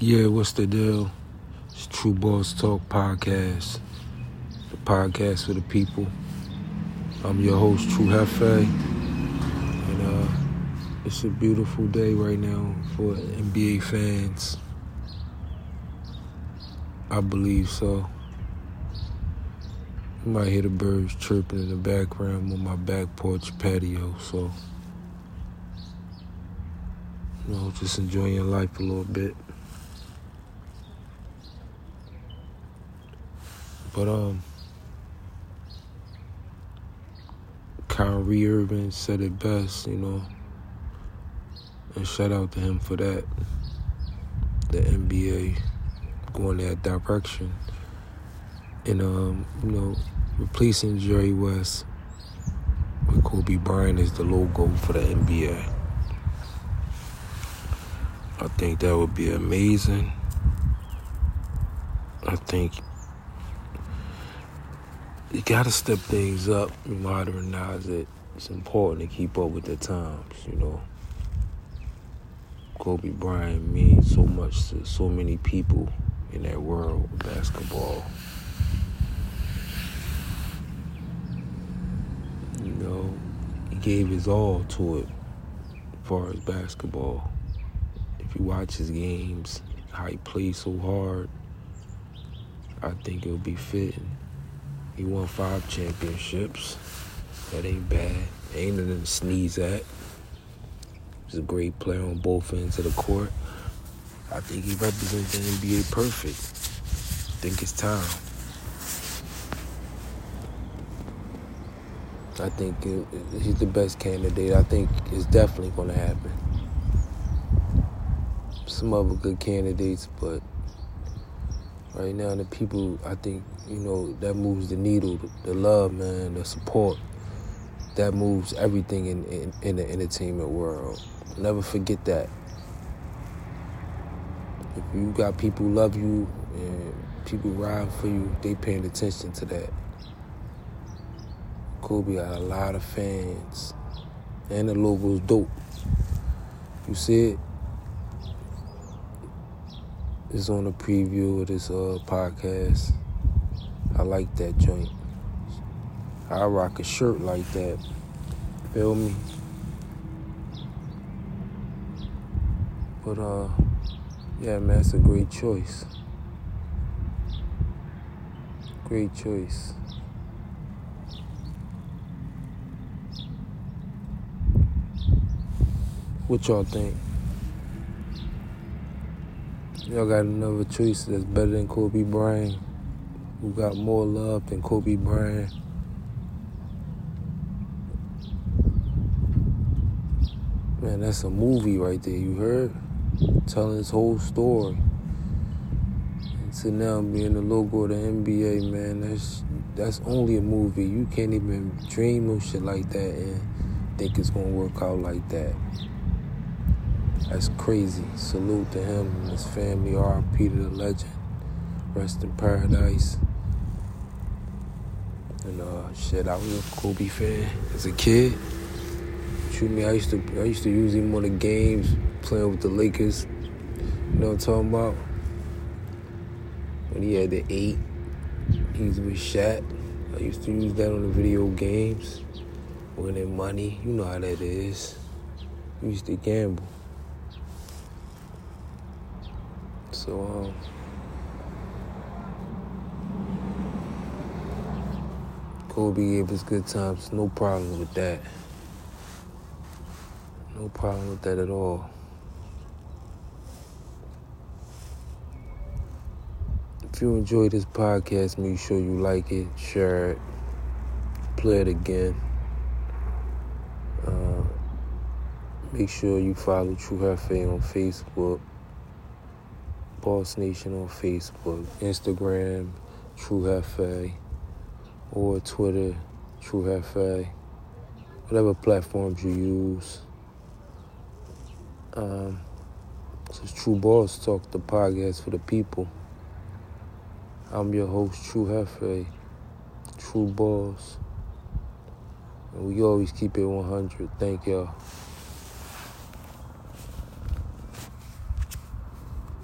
Yeah, what's the deal? It's Tru Boss Talk Podcast, the podcast for the people. I'm your host, True Hefe, and uh, it's a beautiful day right now for NBA fans. I believe so. You might hear the birds chirping in the background on my back porch patio, so you know, just enjoying life a little bit. But um, Kyrie Irving said it best, you know, and shout out to him for that. The NBA going that direction, and um, you know, replacing Jerry West with Kobe Bryant is the logo for the NBA. I think that would be amazing. I think you gotta step things up, and modernize it. It's important to keep up with the times, you know. Kobe Bryant means so much to so many people in that world of basketball. You know, he gave his all to it as far as basketball. If you watch his games, how he plays so hard, I think it would be fitting he won five championships. That ain't bad. Ain't nothing to sneeze at. He's a great player on both ends of the court. I think he represents the NBA perfect. I think it's time. I think he's the best candidate. I think it's definitely going to happen. Some other good candidates, but right now the people I think you know that moves the needle the, love man the support that moves everything in, in, in the entertainment world. Never forget that. If you got people who love you and people ride for you they paying attention to that. Kobe got a lot of fans. And the logo's dope. You see it is on a preview of this uh, podcast. I like that joint. I rock a shirt like that. Feel me? But uh, yeah, man, it's a great choice. Great choice. What y'all think? Y'all got another choice that's better than Kobe Bryant, who got more love than Kobe Bryant. Man, that's a movie right there, you heard? Telling his whole story. And to now being the logo of the NBA, man, that's that's only a movie. You can't even dream of shit like that and think it's gonna work out like that. That's crazy. Salute to him and his family. R.P. to the legend. Rest in paradise. And uh, shit, I was a Kobe fan as a kid. Shoot me, I used to I used to use him on the games playing with the Lakers. You know what I'm talking about? When he had the eight, he was with Shaq. I used to use that on the video games. Winning money, you know how that is. We used to gamble. So, um, Kobe gave us good times. No problem with that. No problem with that at all. If you enjoy this podcast, make sure you like it, share it, play it again. Uh, make sure you follow True Hefe on Facebook. Boss Nation on Facebook, Instagram, True Hefe, or Twitter, True Hefe, whatever platforms you use. Um, this is Tru Boss Talk, the podcast for the people. I'm your host, True Hefe, Tru Boss. And we always keep it 100. Thank y'all.